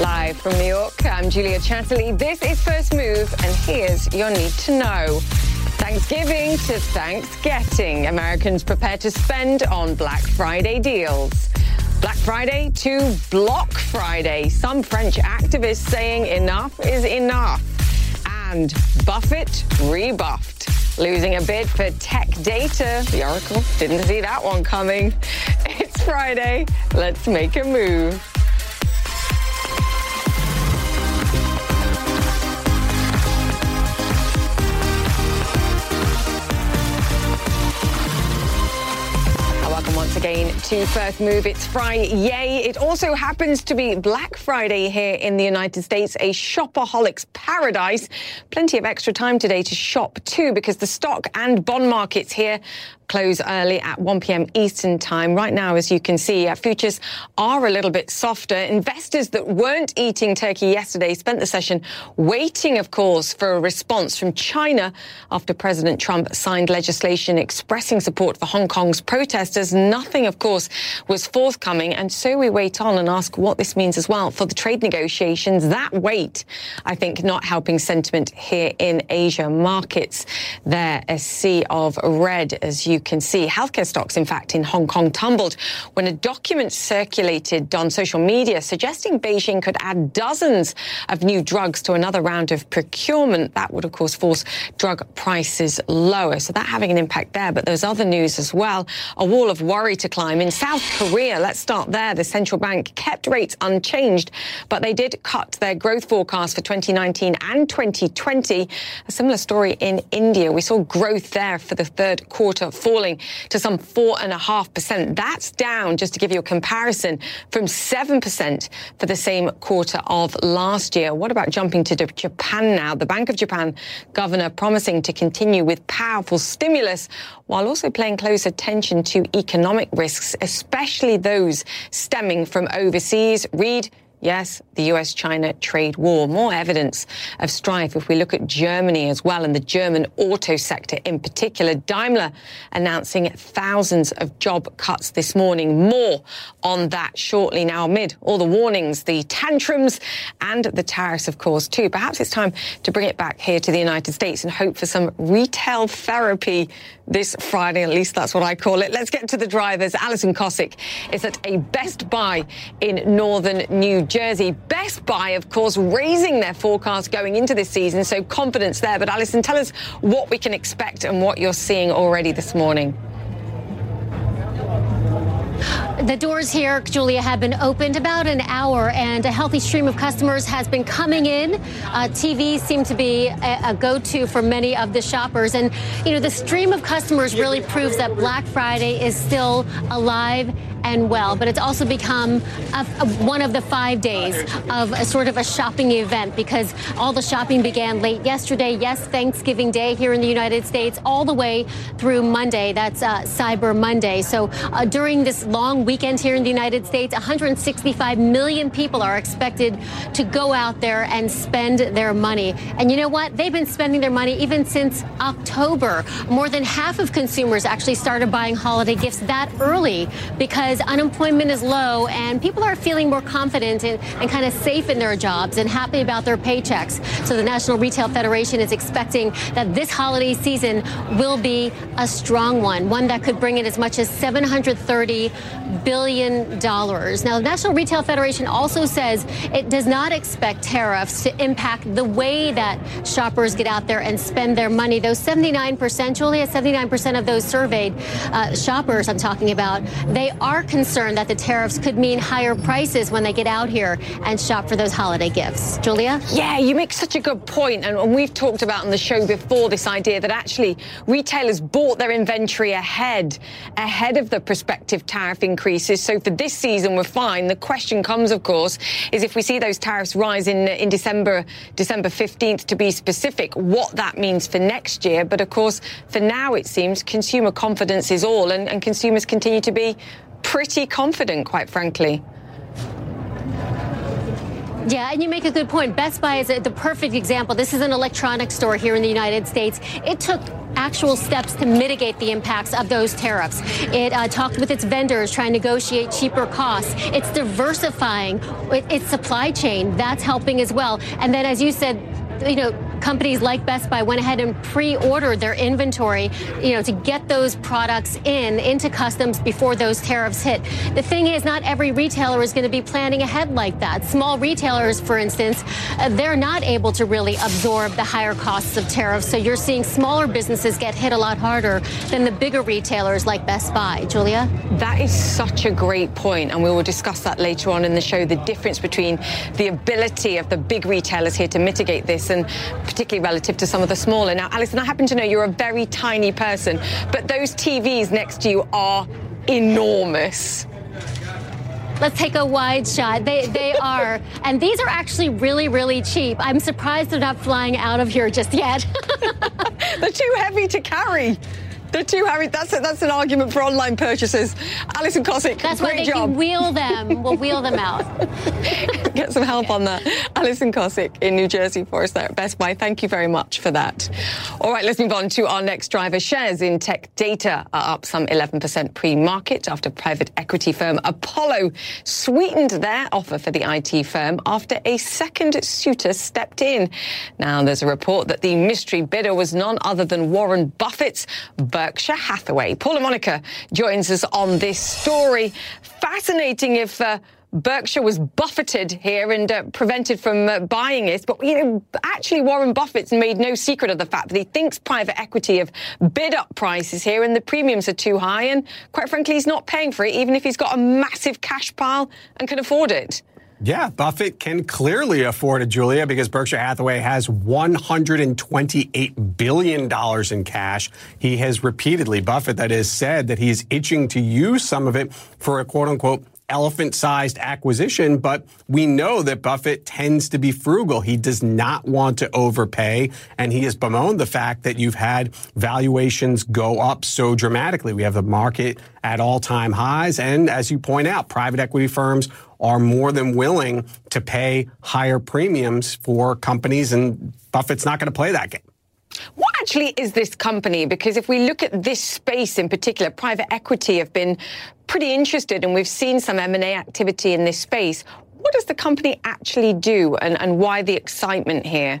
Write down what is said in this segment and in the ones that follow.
Live from New York, I'm Julia Chatterley. This is First Move, and here's your need to know. Thanksgiving to Thanksgetting. Americans prepare to spend on Black Friday deals. Black Friday to Block Friday. Some French activists saying enough is enough. And Buffett rebuffed. Losing a bid for tech data. The Oracle didn't see that one coming. It's Friday. Let's make a move. Again to First Move. It's Friday. Yay. It also happens to be Black Friday here in the United States, a shopaholics paradise. Plenty of extra time today to shop too, because the stock and bond markets here close early at 1 p.m. Eastern time. Right now, as you can see, uh, futures are a little bit softer. Investors that weren't eating turkey yesterday spent the session waiting, of course, for a response from China after President Trump signed legislation expressing support for Hong Kong's protesters. Nothing, of course, was forthcoming. And so we wait on and ask what this means as well for the trade negotiations. That wait, I think, not helping sentiment here in Asia markets. There, a sea of red, as you can see. Healthcare stocks, in fact, in Hong Kong tumbled when a document circulated on social media suggesting Beijing could add dozens of new drugs to another round of procurement. That would, of course, force drug prices lower. So that having an impact there. But there's other news as well. A wall of worry to climb in South Korea. Let's start there. The central bank kept rates unchanged, but they did cut their growth forecast for 2019 and 2020. A similar story in India. We saw growth there for the third quarter falling to some 4.5%. That's down, just to give you a comparison, from 7% for the same quarter of last year. What about jumping to Japan now? The Bank of Japan governor promising to continue with powerful stimulus while also paying close attention to economic risks, especially those stemming from overseas. Read Yes, the US China trade war. More evidence of strife if we look at Germany as well and the German auto sector in particular. Daimler announcing thousands of job cuts this morning. More on that shortly now amid all the warnings, the tantrums and the tariffs, of course, too. Perhaps it's time to bring it back here to the United States and hope for some retail therapy this Friday. At least that's what I call it. Let's get to the drivers. Alison Kosik is at a Best Buy in northern New Jersey. Best Buy, of course, raising their forecast going into this season, so confidence there. But Alison, tell us what we can expect and what you're seeing already this morning. The doors here, Julia, have been opened about an hour, and a healthy stream of customers has been coming in. Uh, TVs seem to be a, a go-to for many of the shoppers, and you know the stream of customers really proves that Black Friday is still alive and well, but it's also become a, a, one of the five days of a sort of a shopping event because all the shopping began late yesterday. Yes, Thanksgiving Day here in the United States, all the way through Monday. That's uh, Cyber Monday. So uh, during this long weekend here in the United States, 165 million people are expected to go out there and spend their money. And you know what? They've been spending their money even since October. More than half of consumers actually started buying holiday gifts that early because because unemployment is low and people are feeling more confident and, and kind of safe in their jobs and happy about their paychecks. So the National Retail Federation is expecting that this holiday season will be a strong one, one that could bring in as much as $730 billion. Now, the National Retail Federation also says it does not expect tariffs to impact the way that shoppers get out there and spend their money. Those 79%, Julia, 79% of those surveyed uh, shoppers I'm talking about, they are are concerned that the tariffs could mean higher prices when they get out here and shop for those holiday gifts. Julia? Yeah, you make such a good point. And we've talked about on the show before this idea that actually retailers bought their inventory ahead, ahead of the prospective tariff increases. So for this season, we're fine. The question comes, of course, is if we see those tariffs rise in, in December, December 15th to be specific, what that means for next year. But of course, for now, it seems consumer confidence is all and, and consumers continue to be pretty confident, quite frankly. Yeah, and you make a good point. Best Buy is the perfect example. This is an electronics store here in the United States. It took actual steps to mitigate the impacts of those tariffs. It uh, talked with its vendors, trying to negotiate cheaper costs. It's diversifying its supply chain. That's helping as well. And then, as you said, you know, companies like Best Buy went ahead and pre-ordered their inventory, you know, to get those products in into customs before those tariffs hit. The thing is, not every retailer is going to be planning ahead like that. Small retailers, for instance, uh, they're not able to really absorb the higher costs of tariffs. So you're seeing smaller businesses get hit a lot harder than the bigger retailers like Best Buy. Julia? That is such a great point, and we will discuss that later on in the show. The difference between the ability of the big retailers here to mitigate this and particularly relative to some of the smaller. Now, Alison, I happen to know you're a very tiny person, but those TVs next to you are enormous. Let's take a wide shot. They they are, and these are actually really really cheap. I'm surprised they're not flying out of here just yet. they're too heavy to carry. They're too heavy. That's a, that's an argument for online purchases. Alison Kosik, that's great why they job. can wheel them. We'll wheel them out. Get some help on that. Alison Kosik in New Jersey for us there at Best Buy. Thank you very much for that. All right, let's move on to our next driver. Shares in Tech Data are up some 11% pre-market after private equity firm Apollo sweetened their offer for the IT firm after a second suitor stepped in. Now, there's a report that the mystery bidder was none other than Warren Buffett's Berkshire Hathaway. Paul La Monica joins us on this story. Fascinating if. Uh, Berkshire was buffeted here and uh, prevented from uh, buying it. But, you know, actually, Warren Buffett's made no secret of the fact that he thinks private equity have bid up prices here and the premiums are too high. And quite frankly, he's not paying for it, even if he's got a massive cash pile and can afford it. Yeah, Buffett can clearly afford it, Julia, because Berkshire Hathaway has $128 billion in cash. He has repeatedly, Buffett that is, said that he's itching to use some of it for a quote unquote elephant sized acquisition, but we know that Buffett tends to be frugal. He does not want to overpay, and he has bemoaned the fact that you've had valuations go up so dramatically. We have the market at all time highs, and as you point out, private equity firms are more than willing to pay higher premiums for companies, and Buffett's not going to play that game. What actually is this company? Because if we look at this space in particular, private equity have been pretty interested, and we've seen some M&A activity in this space. What does the company actually do, and, and why the excitement here?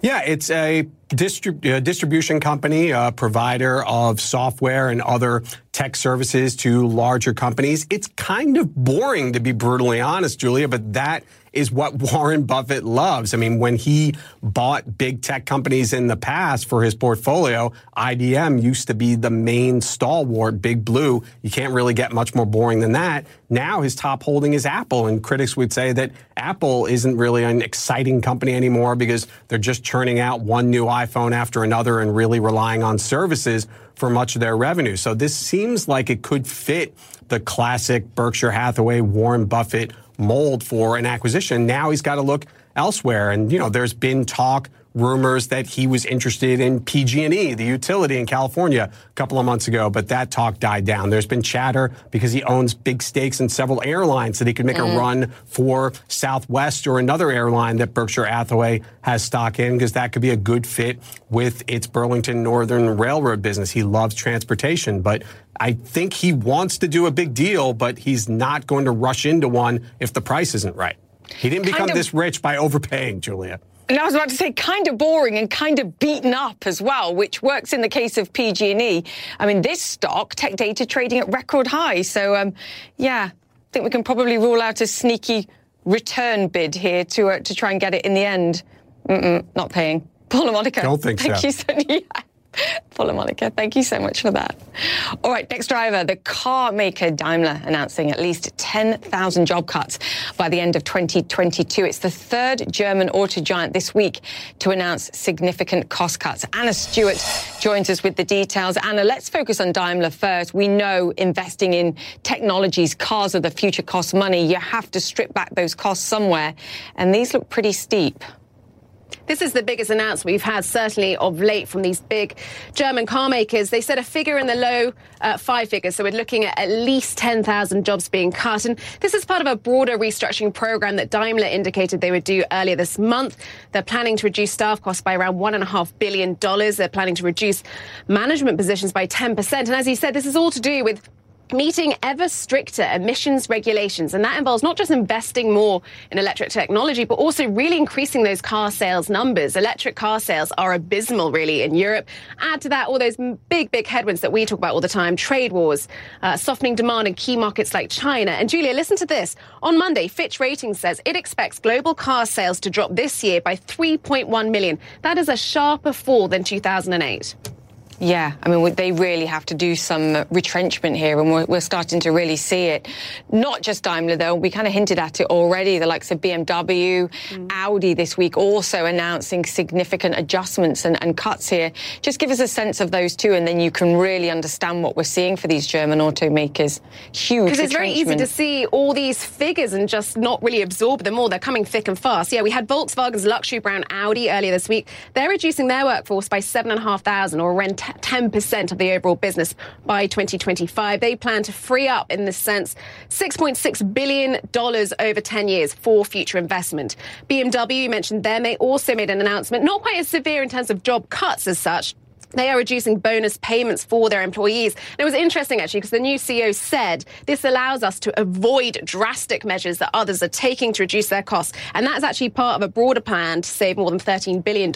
Yeah, it's a distrib- uh, distribution company, a provider of software and other tech services to larger companies. It's kind of boring, to be brutally honest, Julia, but that is what Warren Buffett loves. I mean, when he bought big tech companies in the past for his portfolio, IBM used to be the main stalwart, big blue. You can't really get much more boring than that. Now his top holding is Apple, and critics would say that Apple isn't really an exciting company anymore because they're just churning out one new iPhone after another and really relying on services for much of their revenue. So this seems like it could fit the classic Berkshire Hathaway, Warren Buffett mold for an acquisition. Now he's got to look elsewhere. And, you know, there's been talk rumors that he was interested in PG&E, the utility in California, a couple of months ago, but that talk died down. There's been chatter because he owns big stakes in several airlines that he could make mm. a run for Southwest or another airline that Berkshire Hathaway has stock in because that could be a good fit with its Burlington Northern Railroad business. He loves transportation, but I think he wants to do a big deal, but he's not going to rush into one if the price isn't right. He didn't become kind of, this rich by overpaying, Julia. And I was about to say, kind of boring and kind of beaten up as well, which works in the case of PG&E. I mean, this stock, Tech Data, trading at record high. So, um, yeah, I think we can probably rule out a sneaky return bid here to uh, to try and get it in the end. Mm-mm, not paying. Paul La Monica. Don't think thank so. You so yeah. Paul La Monica, thank you so much for that. All right, next driver, the car maker Daimler announcing at least 10,000 job cuts by the end of 2022. It's the third German auto giant this week to announce significant cost cuts. Anna Stewart joins us with the details. Anna, let's focus on Daimler first. We know investing in technologies, cars of the future costs money. You have to strip back those costs somewhere, and these look pretty steep. This is the biggest announcement we've had, certainly of late, from these big German car makers. They said a figure in the low uh, five figures, so we're looking at at least 10,000 jobs being cut. And this is part of a broader restructuring program that Daimler indicated they would do earlier this month. They're planning to reduce staff costs by around $1.5 billion. They're planning to reduce management positions by 10%. And as you said, this is all to do with meeting ever stricter emissions regulations. And that involves not just investing more in electric technology, but also really increasing those car sales numbers. Electric car sales are abysmal, really, in Europe. Add to that all those big, big headwinds that we talk about all the time trade wars, uh, softening demand in key markets like China. And Julia, listen to this. On Monday, Fitch Ratings says it expects global car sales to drop this year by 3.1 million. That is a sharper fall than 2008. Yeah, I mean, they really have to do some retrenchment here, and we're, we're, starting to really see it. Not just Daimler, though. We kind of hinted at it already. The likes of BMW, mm. Audi this week also announcing significant adjustments and, and, cuts here. Just give us a sense of those two, and then you can really understand what we're seeing for these German automakers. Huge. Because it's very easy to see all these figures and just not really absorb them all. They're coming thick and fast. Yeah, we had Volkswagen's luxury brand Audi earlier this week. They're reducing their workforce by 7,500 or around 10% of the overall business by 2025. They plan to free up, in this sense, $6.6 billion over 10 years for future investment. BMW, you mentioned them, they also made an announcement, not quite as severe in terms of job cuts as such, they are reducing bonus payments for their employees. And it was interesting, actually, because the new CEO said this allows us to avoid drastic measures that others are taking to reduce their costs. And that's actually part of a broader plan to save more than $13 billion.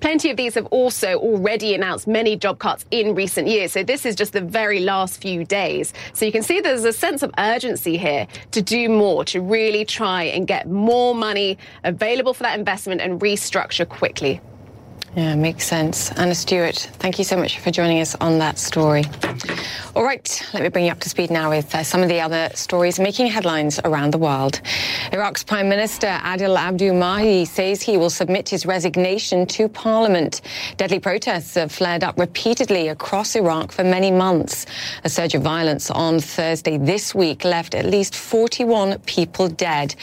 Plenty of these have also already announced many job cuts in recent years. So this is just the very last few days. So you can see there's a sense of urgency here to do more, to really try and get more money available for that investment and restructure quickly. Yeah, makes sense. Anna Stewart, thank you so much for joining us on that story. All right, let me bring you up to speed now with uh, some of the other stories making headlines around the world. Iraq's Prime Minister Adil Abdul Mahdi says he will submit his resignation to Parliament. Deadly protests have flared up repeatedly across Iraq for many months. A surge of violence on Thursday this week left at least 41 people dead.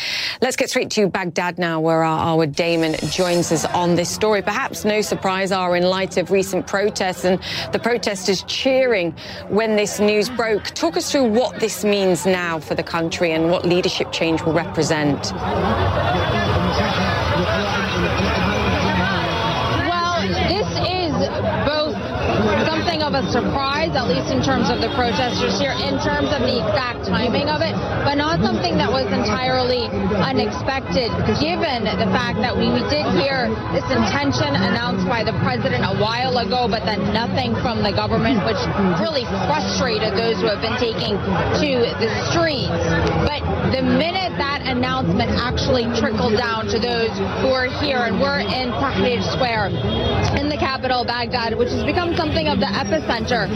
Let's get straight to Baghdad now, where our, Arwa Damon joins us on this story. Perhaps no surprise are in light of recent protests and the protesters cheering when this news broke. Talk us through what this means now for the country and what leadership change will represent. Surprise, at least in terms of the protesters here, in terms of the exact timing of it, but not something that was entirely unexpected, given the fact that we, we did hear this intention announced by the president a while ago, but then nothing from the government, which really frustrated those who have been taking to the streets. But the minute that announcement actually trickled down to those who are here, and we're in Tahrir Square in the capital, Baghdad, which has become something of the epicenter epicenter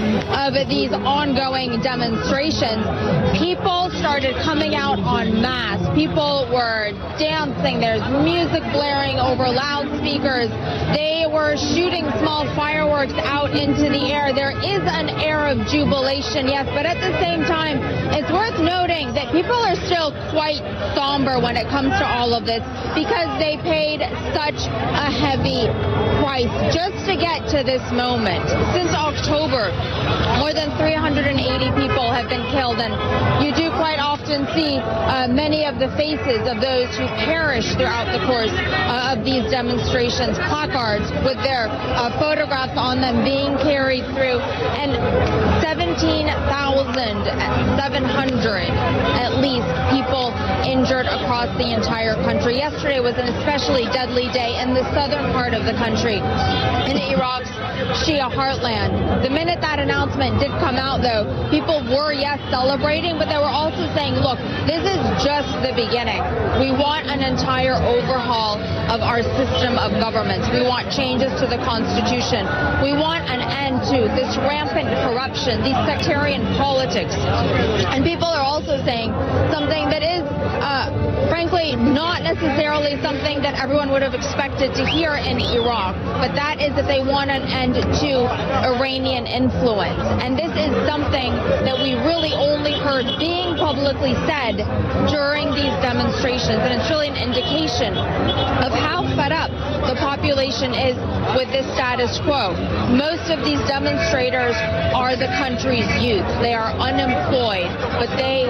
of these ongoing demonstrations. People started coming out en masse. People were dancing. There's music blaring over loudspeakers. They were shooting small fireworks out into the air. There is an air of jubilation, yes, but at the same time, it's worth noting that people are still quite somber when it comes to all of this because they paid such a heavy price just to get to this moment. Since October, October. More than 380 people have been killed, and you do often see uh, many of the faces of those who perished throughout the course uh, of these demonstrations, placards with their uh, photographs on them being carried through, and 17,700 at least people injured across the entire country. Yesterday was an especially deadly day in the southern part of the country, in Iraq's Shia heartland. The minute that announcement did come out, though, people were, yes, celebrating, but they were also saying, look, this is just the beginning. We want an entire overhaul of our system of government. We want changes to the Constitution. We want an end to this rampant corruption, these sectarian politics. And people are also saying something that is, uh, frankly, not necessarily something that everyone would have expected to hear in Iraq, but that is that they want an end to Iranian influence. And this is something that we really only heard being publicly actually said during these demonstrations, and it's really an indication of how fed up the population is with this status quo. Most of these demonstrators are the country's youth. They are unemployed, but they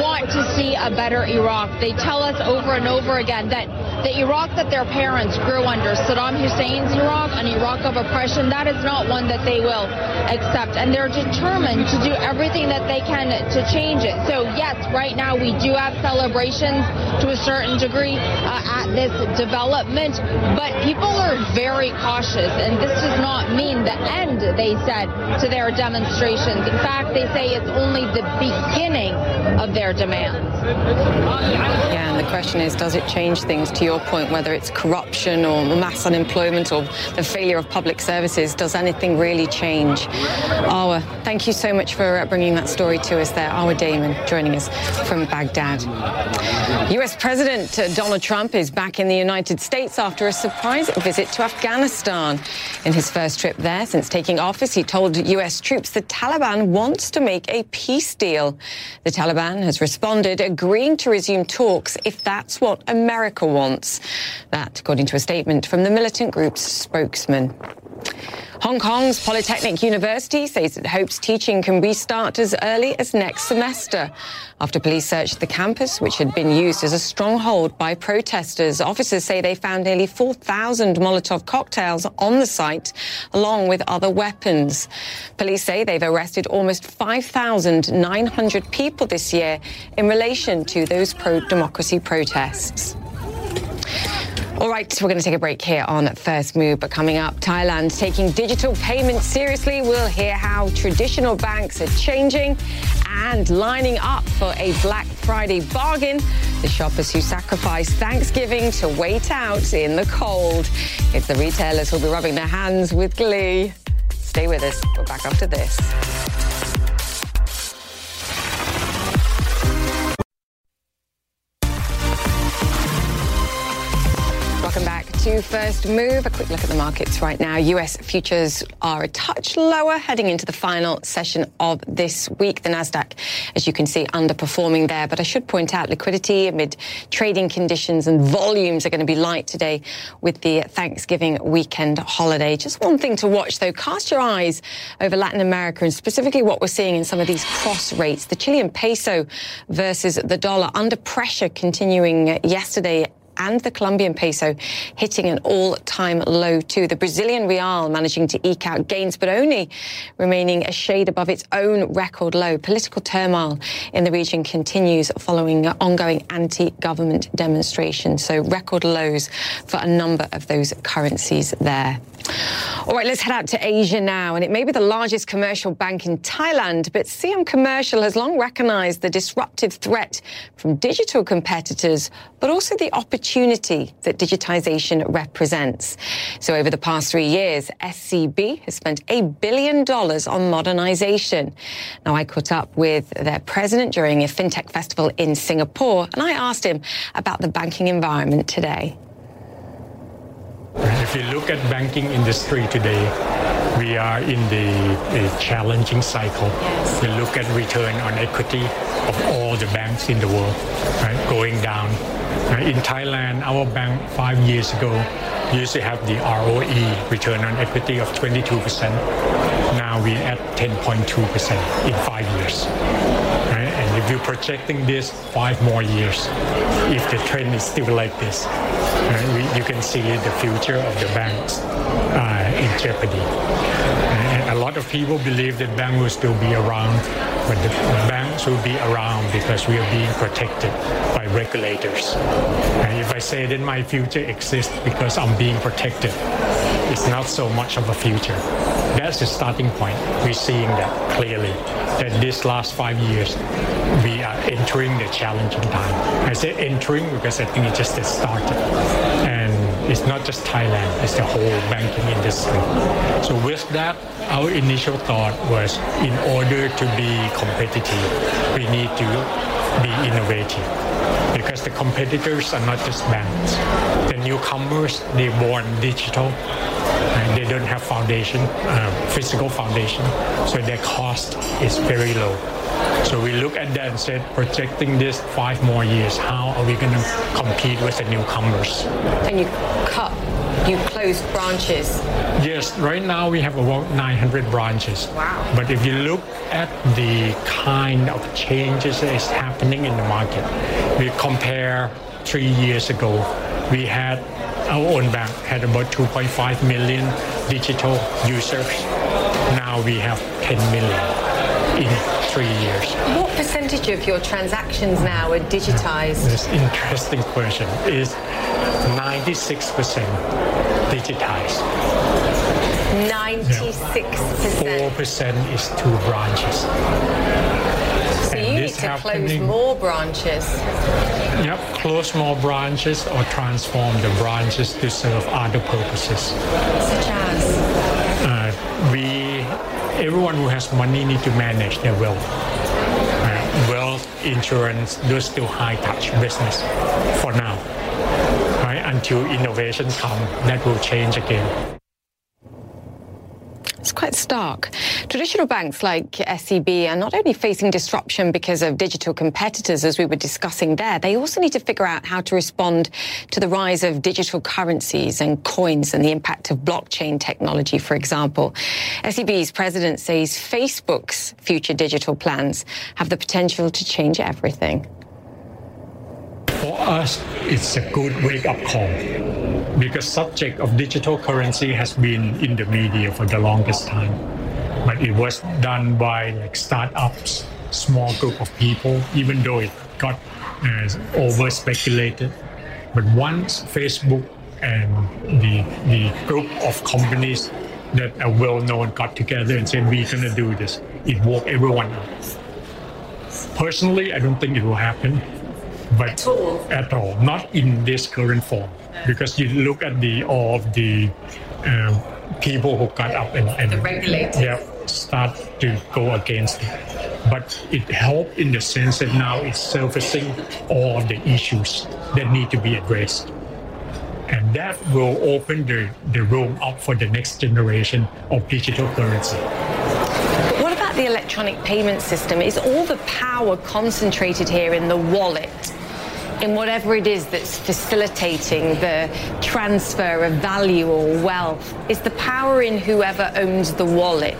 want to see a better Iraq. They tell us over and over again that the Iraq that their parents grew under, Saddam Hussein's Iraq, an Iraq of oppression, that is not one that they will accept. And they're determined to do everything that they can to change it. So yes, right now we do have celebrations to a certain degree uh, at this development, but people are very cautious. And this does not mean the end, they said, to their demonstrations. In fact, they say it's only the beginning of their demands. Yeah, and the question is, does it change things to your point, whether it's corruption or mass unemployment or the failure of public services? Does anything really change? Arwa, thank you so much for uh, bringing that story to us there. Arwa Damon joining us from Baghdad. US President Donald Trump is back in the United States after a surprise visit to Afghanistan. In his first trip there since taking office, he told US troops the Taliban wants to make a peace deal. The Taliban has responded, agreeing to resume talks if that's what America wants. That, according to a statement from the militant group's spokesman. Hong Kong's Polytechnic University says it hopes teaching can restart as early as next semester. After police searched the campus, which had been used as a stronghold by protesters, officers say they found nearly 4,000 Molotov cocktails on the site, along with other weapons. Police say they've arrested almost 5,900 people this year in relation to those pro-democracy protests. All right, we're going to take a break here on First Move, but coming up, Thailand taking digital payments seriously. We'll hear how traditional banks are changing and lining up for a Black Friday bargain. The shoppers who sacrifice Thanksgiving to wait out in the cold. It's the retailers who'll be rubbing their hands with glee. Stay with us. We're back after this. First Move. A quick look at the markets right now. US futures are a touch lower heading into the final session of this week. The Nasdaq, as you can see, underperforming there. But I should point out liquidity amid trading conditions and volumes are going to be light today with the Thanksgiving weekend holiday. Just one thing to watch though. Cast your eyes over Latin America and specifically what we're seeing in some of these cross rates. The Chilean peso versus the dollar under pressure continuing yesterday and the Colombian peso hitting an all-time low too. The Brazilian real managing to eke out gains, but only remaining a shade above its own record low. Political turmoil in the region continues following ongoing anti-government demonstrations. So record lows for a number of those currencies there. All right, let's head out to Asia now. And it may be the largest commercial bank in Thailand, but Siam Commercial has long recognized the disruptive threat from digital competitors, but also the opportunity that digitization represents. So over the past three years, SCB has spent a billion dollars on modernization. Now, I caught up with their president during a fintech festival in Singapore, and I asked him about the banking environment today. If you look at banking industry today, we are in the, challenging cycle. We look at return on equity of all the banks in the world, right, going down. in Thailand, our bank five years ago used to have the ROE, return on equity of 22%. Now we're at 10.2% in five years. If you're projecting this five more years, if the trend is still like this, we, you can see the future of the banks uh, in jeopardy. A lot of people believe that bank will still be around, but the banks will be around because we are being protected by regulators. And if I say that my future exists because I'm being protected, it's not so much of a future. That's the starting point. We're seeing that clearly. That this last five years, we are entering the challenging time. I say entering because I think it just started. And it's not just Thailand, it's the whole banking industry. So with that, our initial thought was in order to be competitive, we need to be innovative because the competitors are not just banks. The newcomers, they're born digital, they don't have foundation, uh, physical foundation, so their cost is very low. So we look at that and said, projecting this five more years, how are we going to compete with the newcomers? And you cut, you closed branches. Yes, right now we have about 900 branches. Wow. But if you look at the kind of changes that is happening in the market, we compare three years ago, we had our own bank had about 2.5 million digital users. Now we have 10 million in three years. What percentage of your transactions now are digitized? This interesting question is 96% digitized. 96%. 4% is two branches. So you need to close more branches. Yep, close more branches or transform the branches to serve other purposes. Such as? Uh, we, everyone who has money need to manage their wealth. Uh, wealth, insurance, those still high touch business for now. Right? Until innovation come, that will change again. It's quite stark. Traditional banks like SCB are not only facing disruption because of digital competitors, as we were discussing there, they also need to figure out how to respond to the rise of digital currencies and coins and the impact of blockchain technology, for example. SCB's president says Facebook's future digital plans have the potential to change everything. For us, it's a good wake-up call because subject of digital currency has been in the media for the longest time. But it was done by like startups, small group of people, even though it got uh, over speculated. But once Facebook and the, the group of companies that are well known got together and said, we're going to do this, it woke everyone up. Personally, I don't think it will happen but at all, at all not in this current form because you look at the all of the um, people who got up and, and the regulators. yeah, start to go against it. But it helped in the sense that now it's surfacing all of the issues that need to be addressed. And that will open the, the room up for the next generation of digital currency. What about the electronic payment system? Is all the power concentrated here in the wallet? In whatever it is that's facilitating the transfer of value or wealth? Is the power in whoever owns the wallet?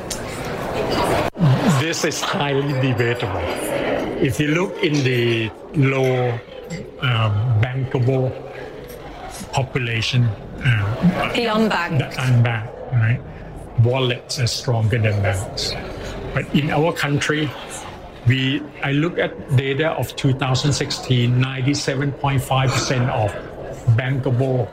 This is highly debatable. If you look in the low um, bankable population, uh, the unbanked, the unbanked, right? Wallets are stronger than banks. But in our country, we I look at data of 2016, 97.5% of bankable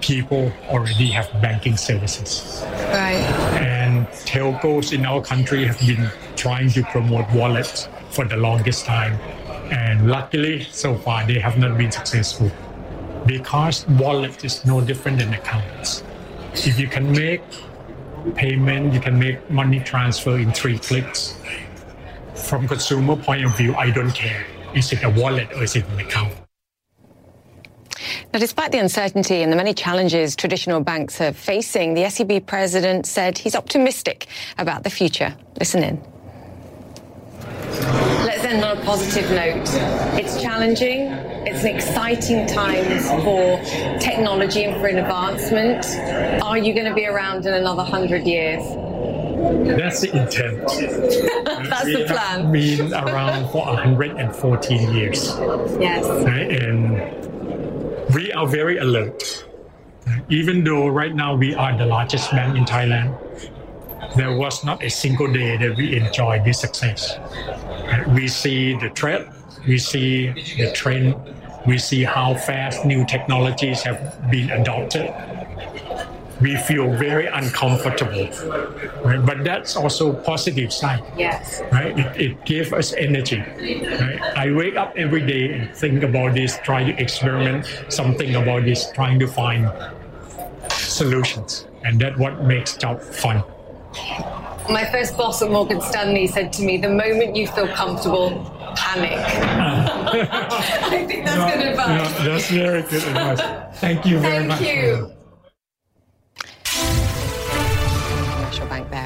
people already have banking services. Right. And telcos in our country have been trying to promote wallets for the longest time. And luckily, so far, they have not been successful because wallet is no different than accounts. If you can make payment, you can make money transfer in three clicks from consumer point of view, I don't care. Is it a wallet or is it an account? Now, despite the uncertainty and the many challenges traditional banks are facing, the SCB president said he's optimistic about the future. Listen in. Let's end on a positive note. It's challenging. It's an exciting time for technology and for advancement. Are you going to be around in another 100 years? That's the intent. That's we the plan. Been around for 114 years. Yes. Right? And we are very alert. Even though right now we are the largest bank in Thailand, there was not a single day that we enjoyed this success. We see the threat, we see the trend, we see how fast new technologies have been adopted we feel very uncomfortable. Right? But that's also positive side. Yes. Right? It, it gives us energy. Right? I wake up every day and think about this, try to experiment something about this, trying to find solutions. And that's what makes job fun. My first boss at Morgan Stanley said to me, the moment you feel comfortable, panic. I think that's no, good advice. No, that's very good advice. Thank you very much. Thank much. you.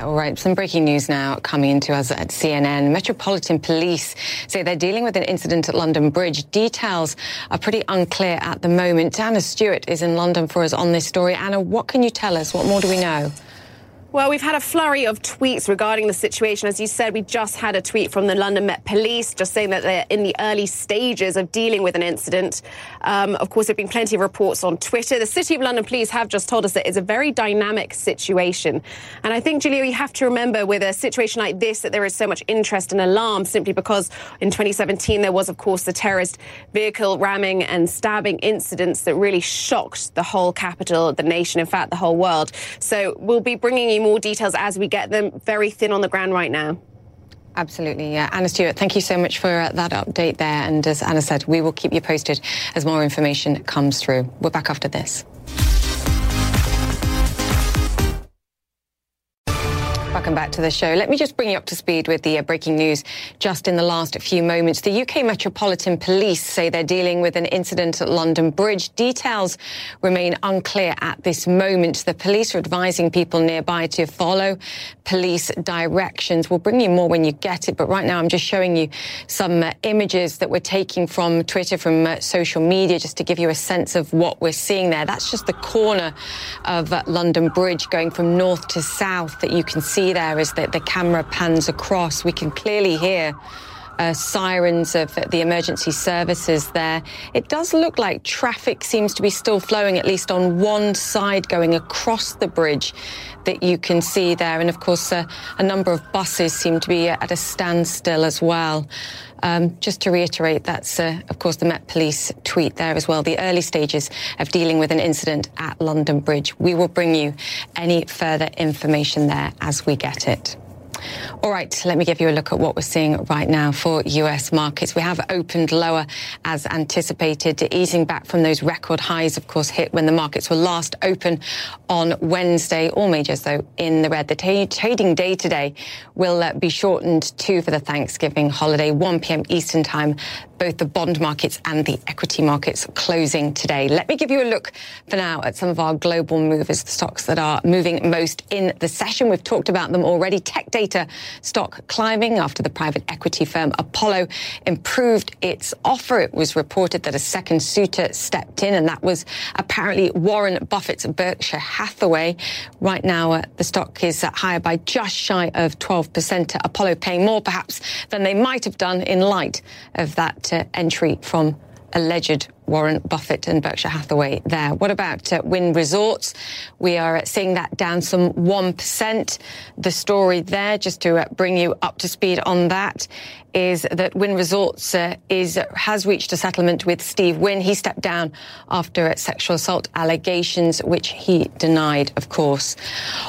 All right, some breaking news now coming into us at CNN. Metropolitan Police say they're dealing with an incident at London Bridge. Details are pretty unclear at the moment. Anna Stewart is in London for us on this story. Anna, what can you tell us? What more do we know? Well, we've had a flurry of tweets regarding the situation. As you said, we just had a tweet from the London Met Police just saying that they're in the early stages of dealing with an incident. Um, of course, there have been plenty of reports on Twitter. The City of London Police have just told us that it's a very dynamic situation. And I think, Julia, you have to remember with a situation like this that there is so much interest and alarm simply because in 2017 there was, of course, the terrorist vehicle ramming and stabbing incidents that really shocked the whole capital, the nation, in fact, the whole world. So we'll be bringing you more details as we get them. Very thin on the ground right now. Absolutely, yeah. Anna Stewart, thank you so much for uh, that update there. And as Anna said, we will keep you posted as more information comes through. We're back after this. Welcome back to the show. Let me just bring you up to speed with the uh, breaking news just in the last few moments. The UK Metropolitan Police say they're dealing with an incident at London Bridge. Details remain unclear at this moment. The police are advising people nearby to follow police directions. We'll bring you more when you get it, but right now I'm just showing you some uh, images that we're taking from Twitter, from uh, social media, just to give you a sense of what we're seeing there. That's just the corner of uh, London Bridge going from north to south that you can see there as the, the camera pans across. We can clearly hear uh, sirens of the emergency services there. It does look like traffic seems to be still flowing, at least on one side going across the bridge that you can see there. And of course, uh, a number of buses seem to be at a standstill as well. Um, just to reiterate, that's, uh, of course, the Met Police tweet there as well. The early stages of dealing with an incident at London Bridge. We will bring you any further information there as we get it. All right, let me give you a look at what we're seeing right now for US markets. We have opened lower as anticipated, easing back from those record highs, of course, hit when the markets were last open on Wednesday. All majors, though, in the red. The t- trading day today will uh, be shortened too for the Thanksgiving holiday, 1 p.m. Eastern Time both the bond markets and the equity markets closing today. Let me give you a look for now at some of our global movers, the stocks that are moving most in the session. We've talked about them already. Tech data stock climbing after the private equity firm Apollo improved its offer. It was reported that a second suitor stepped in, and that was apparently Warren Buffett's Berkshire Hathaway. Right now, uh, the stock is uh, higher by just shy of 12%. Apollo paying more perhaps than they might have done in light of that uh, entry from alleged Warren Buffett and Berkshire Hathaway there. What about uh, Wynn Resorts? We are seeing that down some 1%. The story there, just to uh, bring you up to speed on that, is that Wynn Resorts uh, is has reached a settlement with Steve Wynn. He stepped down after sexual assault allegations, which he denied, of course.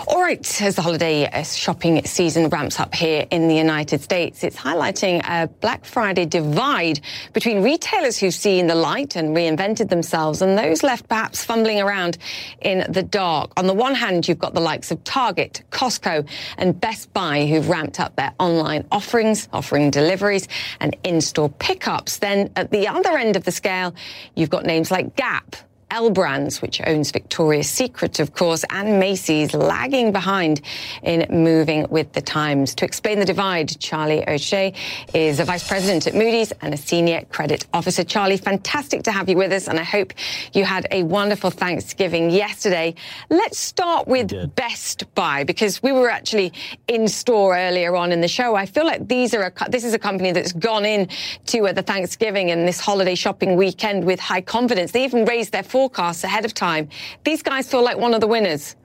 All right, as the holiday uh, shopping season ramps up here in the United States, it's highlighting a Black Friday divide between retailers who've seen the light and reinvented themselves and those left perhaps fumbling around in the dark. On the one hand, you've got the likes of Target, Costco, and Best Buy who've ramped up their online offerings, offering deliveries and in-store pickups. Then at the other end of the scale, you've got names like Gap, L Brands, which owns Victoria's Secret, of course, and Macy's lagging behind in moving with the times. To explain the divide, Charlie O'Shea is a vice president at Moody's and a senior credit officer. Charlie, fantastic to have you with us, and I hope you had a wonderful Thanksgiving yesterday. Let's start with Best Buy because we were actually in store earlier on in the show. I feel like these are a, this is a company that's gone in to uh, the Thanksgiving and this holiday shopping weekend with high confidence. They even raised their forecasts ahead of time. These guys feel like one of the winners.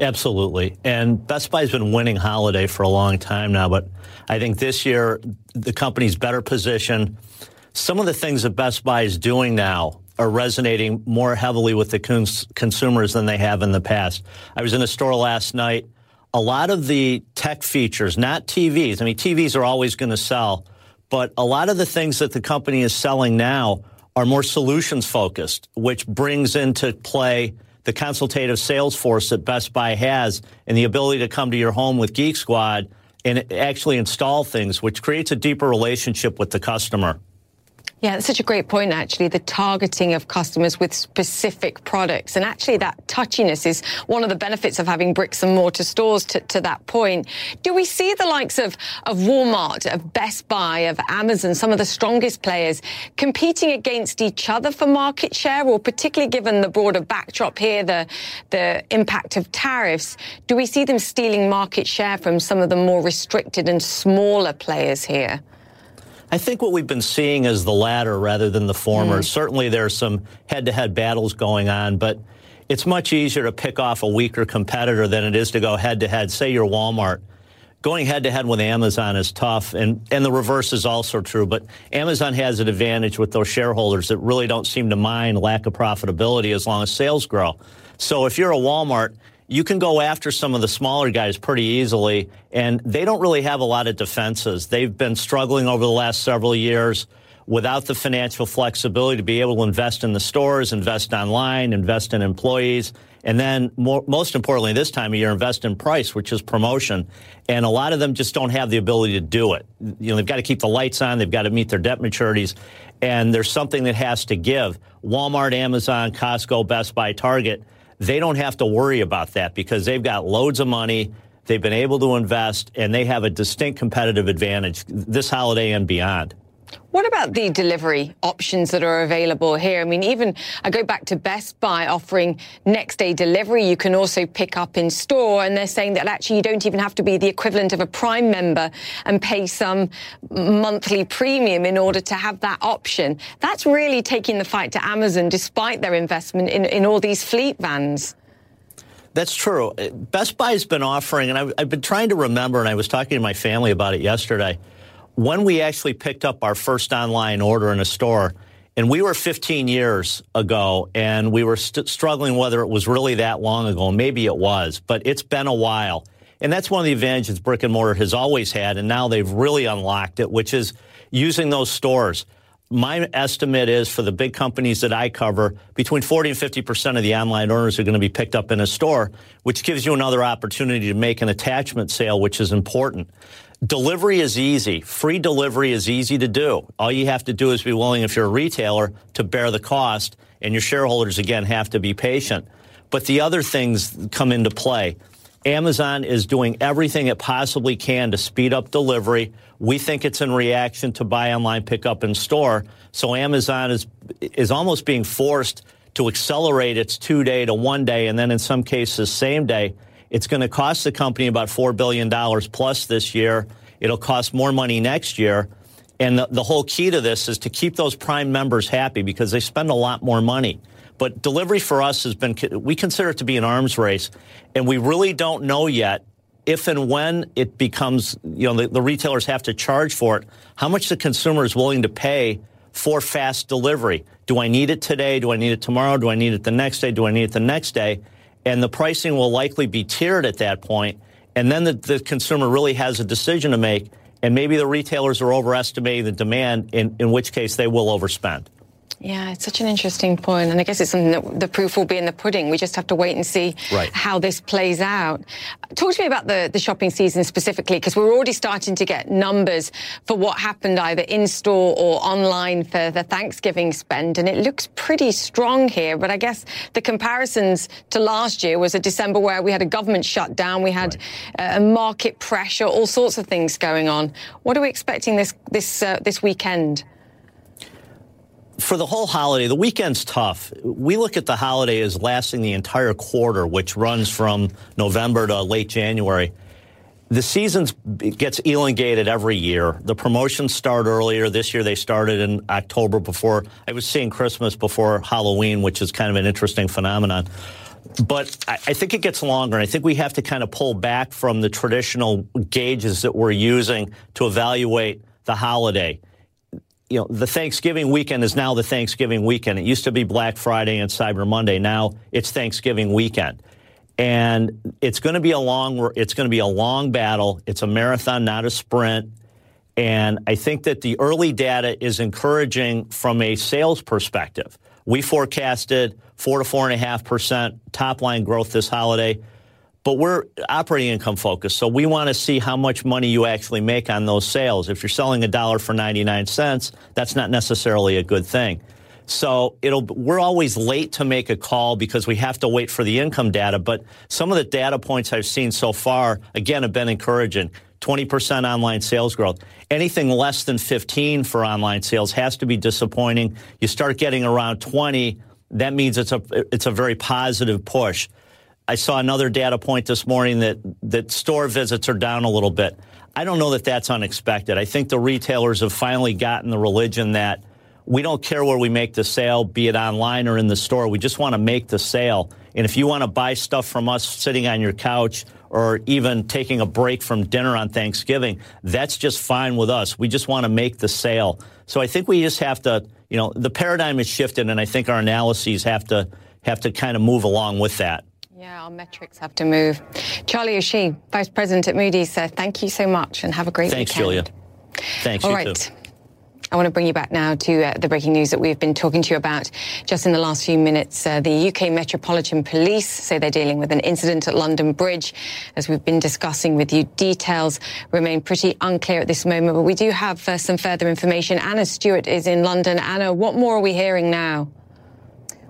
Absolutely. And Best Buy's been winning holiday for a long time now, but I think this year the company's better positioned. Some of the things that Best Buy is doing now are resonating more heavily with the cons- consumers than they have in the past. I was in a store last night. A lot of the tech features, not TVs, I mean, TVs are always going to sell, but a lot of the things that the company is selling now are more solutions focused, which brings into play the consultative sales force that Best Buy has and the ability to come to your home with Geek Squad and actually install things, which creates a deeper relationship with the customer. Yeah, that's such a great point, actually, the targeting of customers with specific products. And actually, that touchiness is one of the benefits of having bricks and mortar stores to, to that point. Do we see the likes of, of Walmart, of Best Buy, of Amazon, some of the strongest players, competing against each other for market share, or particularly given the broader backdrop here, the, the impact of tariffs, do we see them stealing market share from some of the more restricted and smaller players here? I think what we've been seeing is the latter rather than the former. Mm. Certainly, there's some head-to-head battles going on, but it's much easier to pick off a weaker competitor than it is to go head-to-head. Say you're Walmart. Going head-to-head with Amazon is tough, and, and the reverse is also true. But Amazon has an advantage with those shareholders that really don't seem to mind lack of profitability as long as sales grow. So if you're a Walmart, you can go after some of the smaller guys pretty easily, and they don't really have a lot of defenses. They've been struggling over the last several years without the financial flexibility to be able to invest in the stores, invest online, invest in employees, and then more, most importantly, this time of year, invest in price, which is promotion. And a lot of them just don't have the ability to do it. You know, they've got to keep the lights on, they've got to meet their debt maturities, and there's something that has to give. Walmart, Amazon, Costco, Best Buy, Target they don't have to worry about that because they've got loads of money. They've been able to invest and they have a distinct competitive advantage this holiday and beyond. What about the delivery options that are available here? I mean, even I go back to Best Buy offering next day delivery. You can also pick up in store, and they're saying that actually you don't even have to be the equivalent of a Prime member and pay some monthly premium in order to have that option. That's really taking the fight to Amazon despite their investment in, in all these fleet vans. That's true. Uh, Best Buy's been offering, and I've, I've been trying to remember, and I was talking to my family about it yesterday when we actually picked up our first online order in a store, and we were 15 years ago, and we were st- struggling whether it was really that long ago. Maybe it was, but it's been a while. And that's one of the advantages brick and mortar has always had, and now they've really unlocked it, which is using those stores. My estimate is for the big companies that I cover, between 40 and 50 percent of the online orders are going to be picked up in a store, which gives you another opportunity to make an attachment sale, which is important. Delivery is easy. Free delivery is easy to do. All you have to do is be willing, if you're a retailer, to bear the cost, and your shareholders, again, have to be patient. But the other things come into play. Amazon is doing everything it possibly can to speed up delivery. We think it's in reaction to buy online, pick up in store. So Amazon is is almost being forced to accelerate its two day to one day, and then in some cases same day it's going to cost the company about $4 billion plus this year. It'll cost more money next year. And the, the, whole key to this is to keep those prime members happy because they spend a lot more money. But delivery for us has been, we consider it to be an arms race. And we really don't know yet if and when it becomes, you know, the, the retailers have to charge for it, how much the consumer is willing to pay for fast delivery. Do I need it today? Do I need it tomorrow? Do I need it the next day? Do I need it the next day? And the pricing will likely be tiered at that point, and then the, the consumer really has a decision to make, and maybe the retailers are overestimating the demand, in, in which case they will overspend. Yeah, it's such an interesting point, and I guess it's something that the proof will be in the pudding. We just have to wait and see right. how this plays out. Talk to me about the, the shopping season specifically, because we're already starting to get numbers for what happened either in store or online for the Thanksgiving spend, and it looks pretty strong here. But I guess the comparisons to last year was a December where we had a government shutdown, we had right. a market pressure, all sorts of things going on. What are we expecting this this uh, this weekend? For the whole holiday, the weekend's tough. We look at the holiday as lasting the entire quarter, which runs from November to late January. The season gets elongated every year. The promotions start earlier. This year they started in October before, I was seeing Christmas before Halloween, which is kind of an interesting phenomenon. But I, I think it gets longer. I think we have to kind of pull back from the traditional gauges that we're using to evaluate the holiday you know, the Thanksgiving weekend is now the Thanksgiving weekend. It used to be Black Friday and Cyber Monday. Now it's Thanksgiving weekend. And it's going to be a long it's going to be a long battle. It's a marathon, not a sprint. And I think that the early data is encouraging from a sales perspective. We forecasted four to four and a half percent top line growth this holiday. But we're operating income focused. So we want to see how much money you actually make on those sales. If you're selling a dollar for 99 cents, that's not necessarily a good thing. So it'll, we're always late to make a call because we have to wait for the income data. But some of the data points I've seen so far, again, have been encouraging. 20% online sales growth. Anything less than 15 for online sales has to be disappointing. You start getting around 20, that means it's a, it's a very positive push. I saw another data point this morning that, that store visits are down a little bit. I don't know that that's unexpected. I think the retailers have finally gotten the religion that we don't care where we make the sale, be it online or in the store. We just want to make the sale. And if you want to buy stuff from us sitting on your couch or even taking a break from dinner on Thanksgiving, that's just fine with us. We just want to make the sale. So I think we just have to, you know, the paradigm has shifted, and I think our analyses have to have to kind of move along with that. Yeah, our metrics have to move. Charlie O'Shea, Vice President at Moody's, uh, thank you so much and have a great Thanks, weekend. Julia. Thanks, All right. too. I want to bring you back now to uh, the breaking news that we've been talking to you about just in the last few minutes. Uh, the UK Metropolitan Police say they're dealing with an incident at London Bridge. As we've been discussing with you, details remain pretty unclear at this moment, but we do have uh, some further information. Anna Stewart is in London. Anna, what more are we hearing now?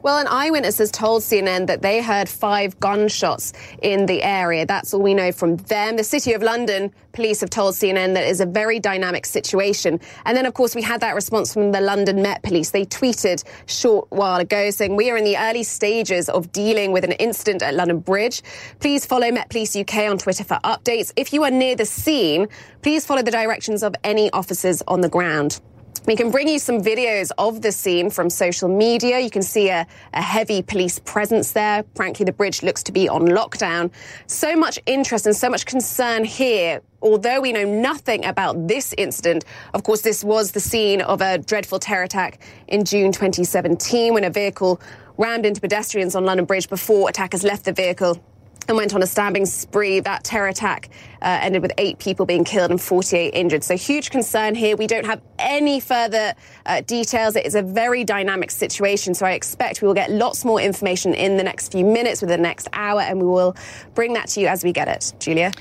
Well, an eyewitness has told CNN that they heard five gunshots in the area. That's all we know from them. The City of London police have told CNN that it is a very dynamic situation. And then, of course, we had that response from the London Met Police. They tweeted short while ago saying, We are in the early stages of dealing with an incident at London Bridge. Please follow Met Police UK on Twitter for updates. If you are near the scene, please follow the directions of any officers on the ground. We can bring you some videos of the scene from social media. You can see a, a, heavy police presence there. Frankly, the bridge looks to be on lockdown. So much interest and so much concern here. Although we know nothing about this incident, of course, this was the scene of a dreadful terror attack in June 2017 when a vehicle rammed into pedestrians on London Bridge before attackers left the vehicle and went on a stabbing spree. That terror attack uh, ended with eight people being killed and 48 injured. So huge concern here. We don't have any further uh, details. It is a very dynamic situation. So I expect we will get lots more information in the next few minutes, within the next hour, and we will bring that to you as we get it. Julia.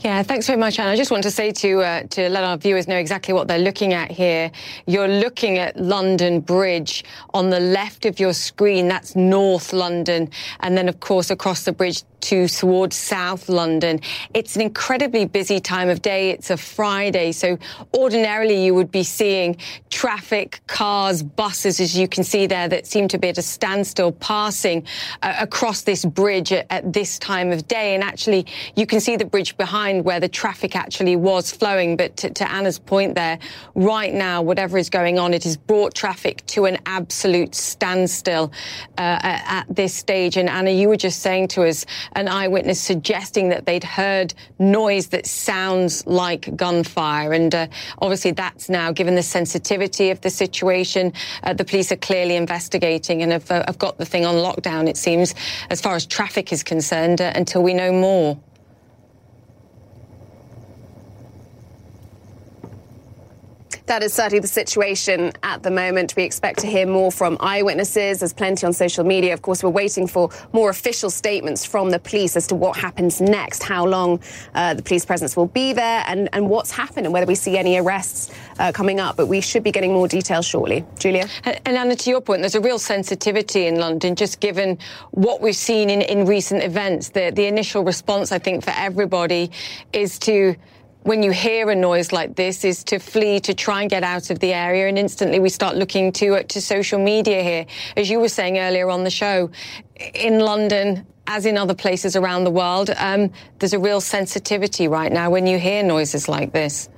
Yeah, thanks very much, Anne. I just want to say to uh, to let our viewers know exactly what they're looking at here. You're looking at London Bridge on the left of your screen. That's North London, and then of course across the bridge to towards South London. It's an incredibly busy time of day. It's a Friday, so ordinarily you would be seeing traffic, cars, buses, as you can see there, that seem to be at a standstill passing uh, across this bridge at, at this time of day. And actually, you can see the bridge behind where the traffic actually was flowing. But to, to Anna's point there, right now, whatever is going on, it has brought traffic to an absolute standstill uh, at this stage. And Anna, you were just saying to us, an eyewitness suggesting that they'd heard noise that sounds like gunfire. And uh, obviously, that's now, given the sensitivity of the situation, uh, the police are clearly investigating and have, uh, have, got the thing on lockdown, it seems, as far as traffic is concerned, uh, until we know more. That is certainly the situation at the moment. We expect to hear more from eyewitnesses. There's plenty on social media. Of course, we're waiting for more official statements from the police as to what happens next, how long uh, the police presence will be there, and, and what's happened, and whether we see any arrests uh, coming up. But we should be getting more details shortly. Julia? And, Anna, to your point, there's a real sensitivity in London, just given what we've seen in, in recent events. The, the initial response, I think, for everybody is to when you hear a noise like this is to flee to try and get out of the area. And instantly we start looking to uh, to social media here. As you were saying earlier on the show in London as in other places around the world um, there's a real sensitivity right now when you hear noises like this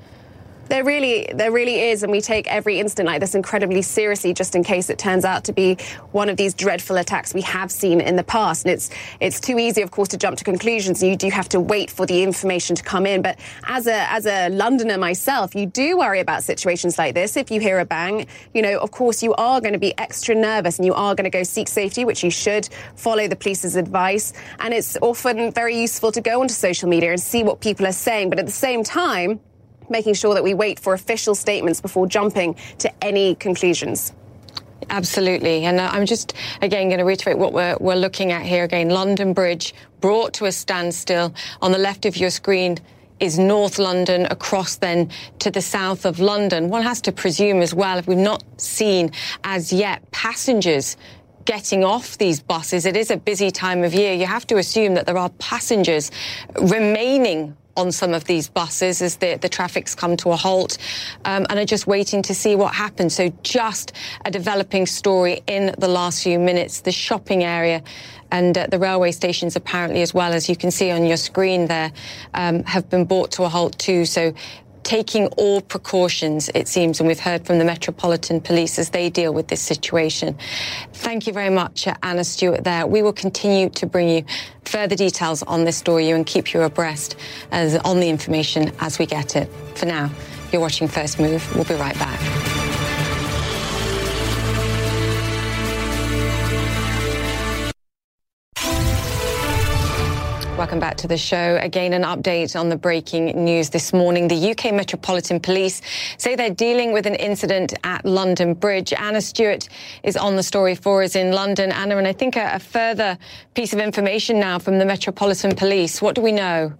there really, there really is, and we take every incident like this incredibly seriously, just in case it turns out to be one of these dreadful attacks we have seen in the past. And it's it's too easy, of course, to jump to conclusions. You do have to wait for the information to come in. But as a as a Londoner myself, you do worry about situations like this. If you hear a bang, you know, of course, you are going to be extra nervous, and you are going to go seek safety, which you should follow the police's advice. And it's often very useful to go onto social media and see what people are saying. But at the same time making sure that we wait for official statements before jumping to any conclusions. Absolutely. And uh, I'm just, again, going to reiterate what we're, we're looking at here again. London Bridge brought to a standstill. On the left of your screen, is North London across then to the south of London. One has to presume as well, if we've not seen as yet passengers getting off these buses, it is a busy time of year. You have to assume that there are passengers remaining on some of these buses as the, the traffic's come to a halt um, and are just waiting to see what happens. So just a developing story in the last few minutes. The shopping area and uh, the railway stations apparently as well, as you can see on your screen there, um, have been brought to a halt too. So taking all precautions, it seems, and we've heard from the Metropolitan Police as they deal with this situation. Thank you very much, uh, Anna Stewart there. We will continue to bring you further details on this story and keep you abreast as, on the information as we get it. For now, you're watching First Move. We'll be right back. Welcome back to the show. Again, an update on the breaking news this morning. The UK Metropolitan Police say they're dealing with an incident at London Bridge. Anna Stewart is on the story for us in London. Anna, and I think a, a further piece of information now from the Metropolitan Police. What do we know?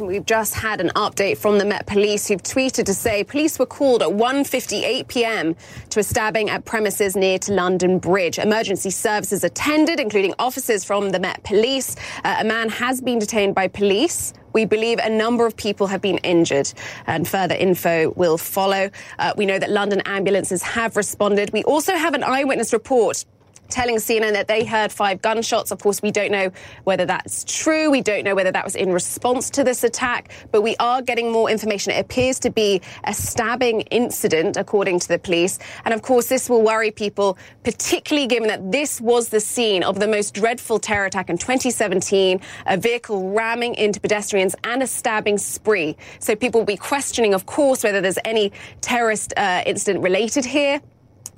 We've just had an update from the Met Police who've tweeted to say police were called at 1.58 p.m. to a stabbing at premises near to London Bridge. Emergency services attended, including officers from the Met Police. Uh, a man has been detained by police. We believe a number of people have been injured, and further info will follow. Uh, we know that London ambulances have responded. We also have an eyewitness report telling CNN that they heard five gunshots. Of course, we don't know whether that's true. We don't know whether that was in response to this attack, but we are getting more information. It appears to be a stabbing incident, according to the police. And of course, this will worry people, particularly given that this was the scene of the most dreadful terror attack in 2017, a vehicle ramming into pedestrians and a stabbing spree. So people will be questioning, of course, whether there's any terrorist uh, incident related here.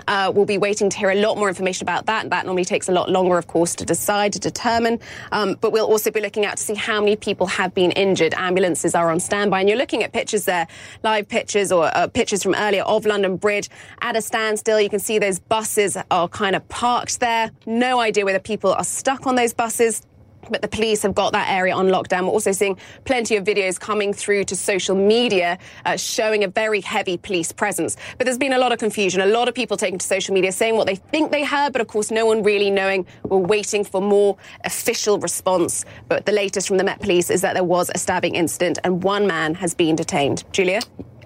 Uh, we'll be waiting to hear a lot more information about that. That normally takes a lot longer, of course, to decide, to determine. Um, but we'll also be looking out to see how many people have been injured. Ambulances are on standby. And you're looking at pictures there, live pictures or uh, pictures from earlier of London Bridge at a standstill. You can see those buses are kind of parked there. No idea whether people are stuck on those buses but the police have got that area on lockdown. We're also seeing plenty of videos coming through to social media uh, showing a very heavy police presence. But there's been a lot of confusion, a lot of people taking to social media saying what they think they heard, but of course, no one really knowing. We're waiting for more official response. But the latest from the Met Police is that there was a stabbing incident and one man has been detained. Julia?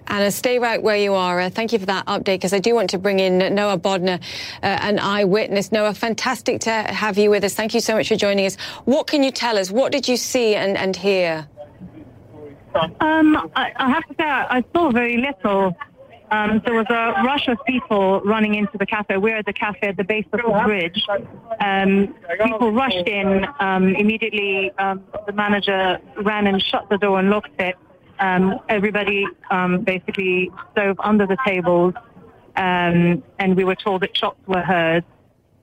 Anna, stay right where you are. Uh, thank you for that update because I do want to bring in Noah Bodner, uh, an eyewitness. Noah, fantastic to have you with us. Thank you so much for joining us. What can you tell us? What did you see and, and hear? Um, I, I, have to say, I saw very little. Um, there was a rush of people running into the cafe. We're at the cafe at the base of the bridge. Um, people rushed in. Um, immediately, um, the manager ran and shut the door and locked it. Um, everybody um, basically dove under the tables, um, and we were told that shots were heard.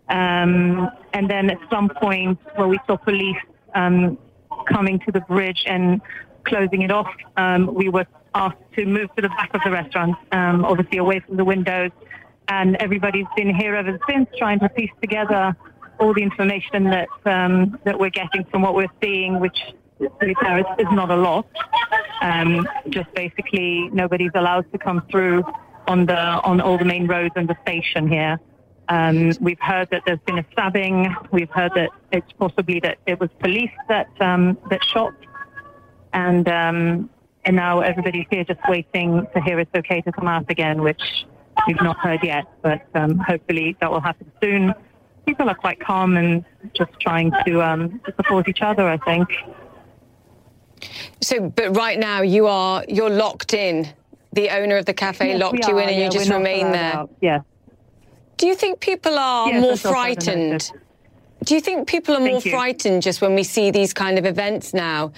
Um, and then at some point, where we saw police um, coming to the bridge and closing it off, um, we were asked to move to the back of the restaurant, obviously away from the windows. And everybody's been here ever since, trying to piece together all the information that that we're getting from what we're seeing, which fair, is, not a lot. Um, just basically, nobody's allowed to come through on the on all the main roads and the station here. Um, we've heard that there's been a stabbing. We've heard that it's possibly that it was police that um, that shot, and um, and now everybody's here just waiting to hear it's okay to come out again, which we've not heard yet. But um, hopefully that will happen soon. People are quite calm and just trying to, um, to support each other. I think. So, but right now you are you're locked in. The owner of the cafe yes, locked you in, and yeah, you just remain there. Yeah. Do you think people are yes, more frightened? Do you think people are more frightened just when we see these kind of events now,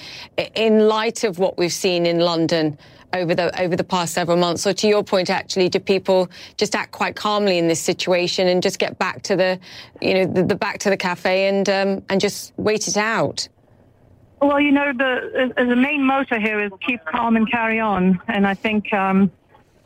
in light of what we've seen in London over the over the past several months? Or to your point, actually, do people just act quite calmly in this situation and just get back to the, you know, the, the back to the cafe and um, and just wait it out? Well, you know, the the main motto here is keep calm and carry on, and I think um,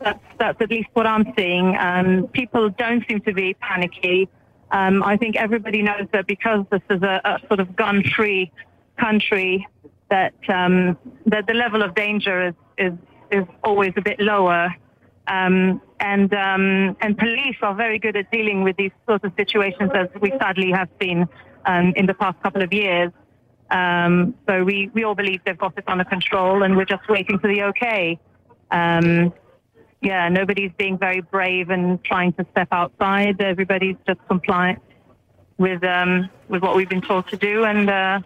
That's, that's at least what I'm seeing. Um, people don't seem to be panicky. Um, I think everybody knows that because this is a, a sort of gun-free country, that um, that the level of danger is is, is always a bit lower. Um, and um, and police are very good at dealing with these sorts of situations, as we sadly have seen um, in the past couple of years. Um, so we, we all believe they've got it under control, and we're just waiting for the okay. Um, yeah, nobody's being very brave and trying to step outside. Everybody's just compliant with um, with what we've been told to do, and uh,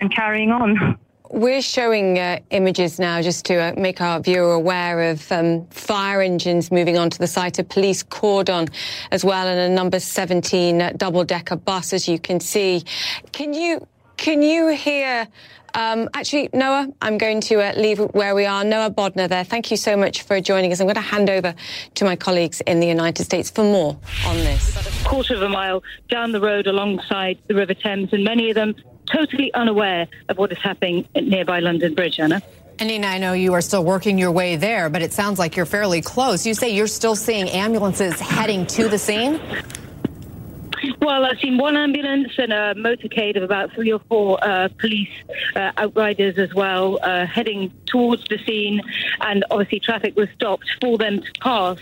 and carrying on. We're showing uh, images now just to uh, make our viewer aware of um, fire engines moving onto the site, a police cordon as well, and a number 17 double-decker bus, as you can see. Can you can you hear? Um, actually, Noah, I'm going to uh, leave where we are. Noah Bodner there. Thank you so much for joining us. I'm going to hand over to my colleagues in the United States for more on this. About a quarter of a mile down the road alongside the River Thames, and many of them totally unaware of what is happening at nearby London Bridge, Anna. And Nina, I know you are still working your way there, but it sounds like you're fairly close. You say you're still seeing ambulances heading to the scene? Well, I've seen one ambulance and a motorcade of about three or four uh, police uh, outriders as well uh, heading towards the scene, and obviously traffic was stopped for them to pass.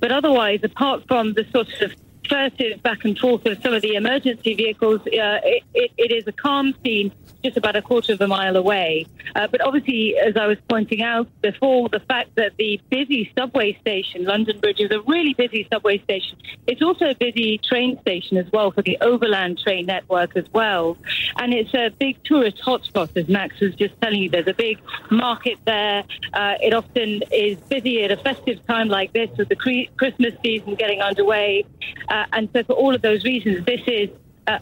But otherwise, apart from the sort of furtive back and forth of some of the emergency vehicles, uh, it, it, it is a calm scene just about a quarter of a mile away. Uh, but obviously, as I was pointing out before, the fact that the busy subway station, London Bridge, is a really busy subway station. It's also a busy train station as well for the overland train network as well. And it's a big tourist hotspot, as Max was just telling you. There's a big market there. Uh, it often is busy at a festive time like this with the Christmas season getting underway. Uh, and so, for all of those reasons, this is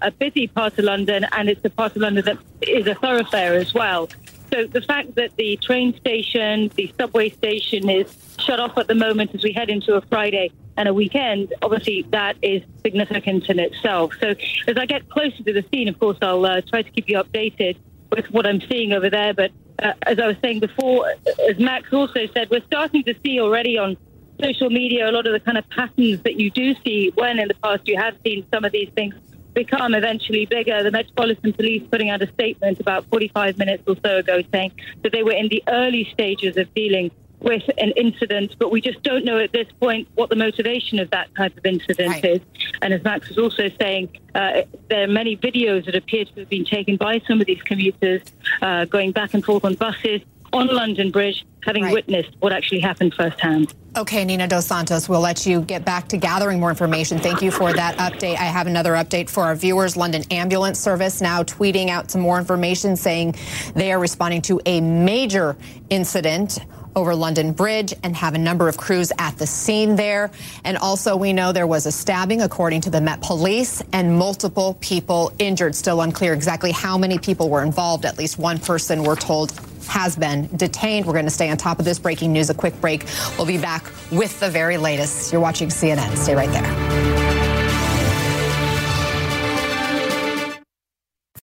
a, busy part of London, and it's a part of London that is a thoroughfare as well. So the fact that the train station, the subway station is shut off at the moment as we head into a Friday and a weekend, obviously that is significant in itself. So as I get closer to the scene, of course, I'll uh, try to keep you updated with what I'm seeing over there. But uh, as I was saying before, as Max also said, we're starting to see already on social media a lot of the kind of patterns that you do see when in the past you have seen some of these things become eventually bigger. The Metropolitan Police putting out a statement about 45 minutes or so ago saying that they were in the early stages of dealing with an incident, but we just don't know at this point what the motivation of that type of incident right. is. And as Max was also saying, uh, there are many videos that appear to have been taken by some of these commuters uh, going back and forth on buses on London Bridge, having right. witnessed what actually happened firsthand. Okay, Nina Dos Santos, we'll let you get back to gathering more information. Thank you for that update. I have another update for our viewers. London Ambulance Service now tweeting out some more information saying they are responding to a major incident over London Bridge and have a number of crews at the scene there. And also, we know there was a stabbing, according to the Met Police, and multiple people injured. Still unclear exactly how many people were involved. At least one person, we're told, has been detained. We're going to stay on top of this breaking news. A quick break. We'll be back with the very latest. You're watching CNN. Stay right there.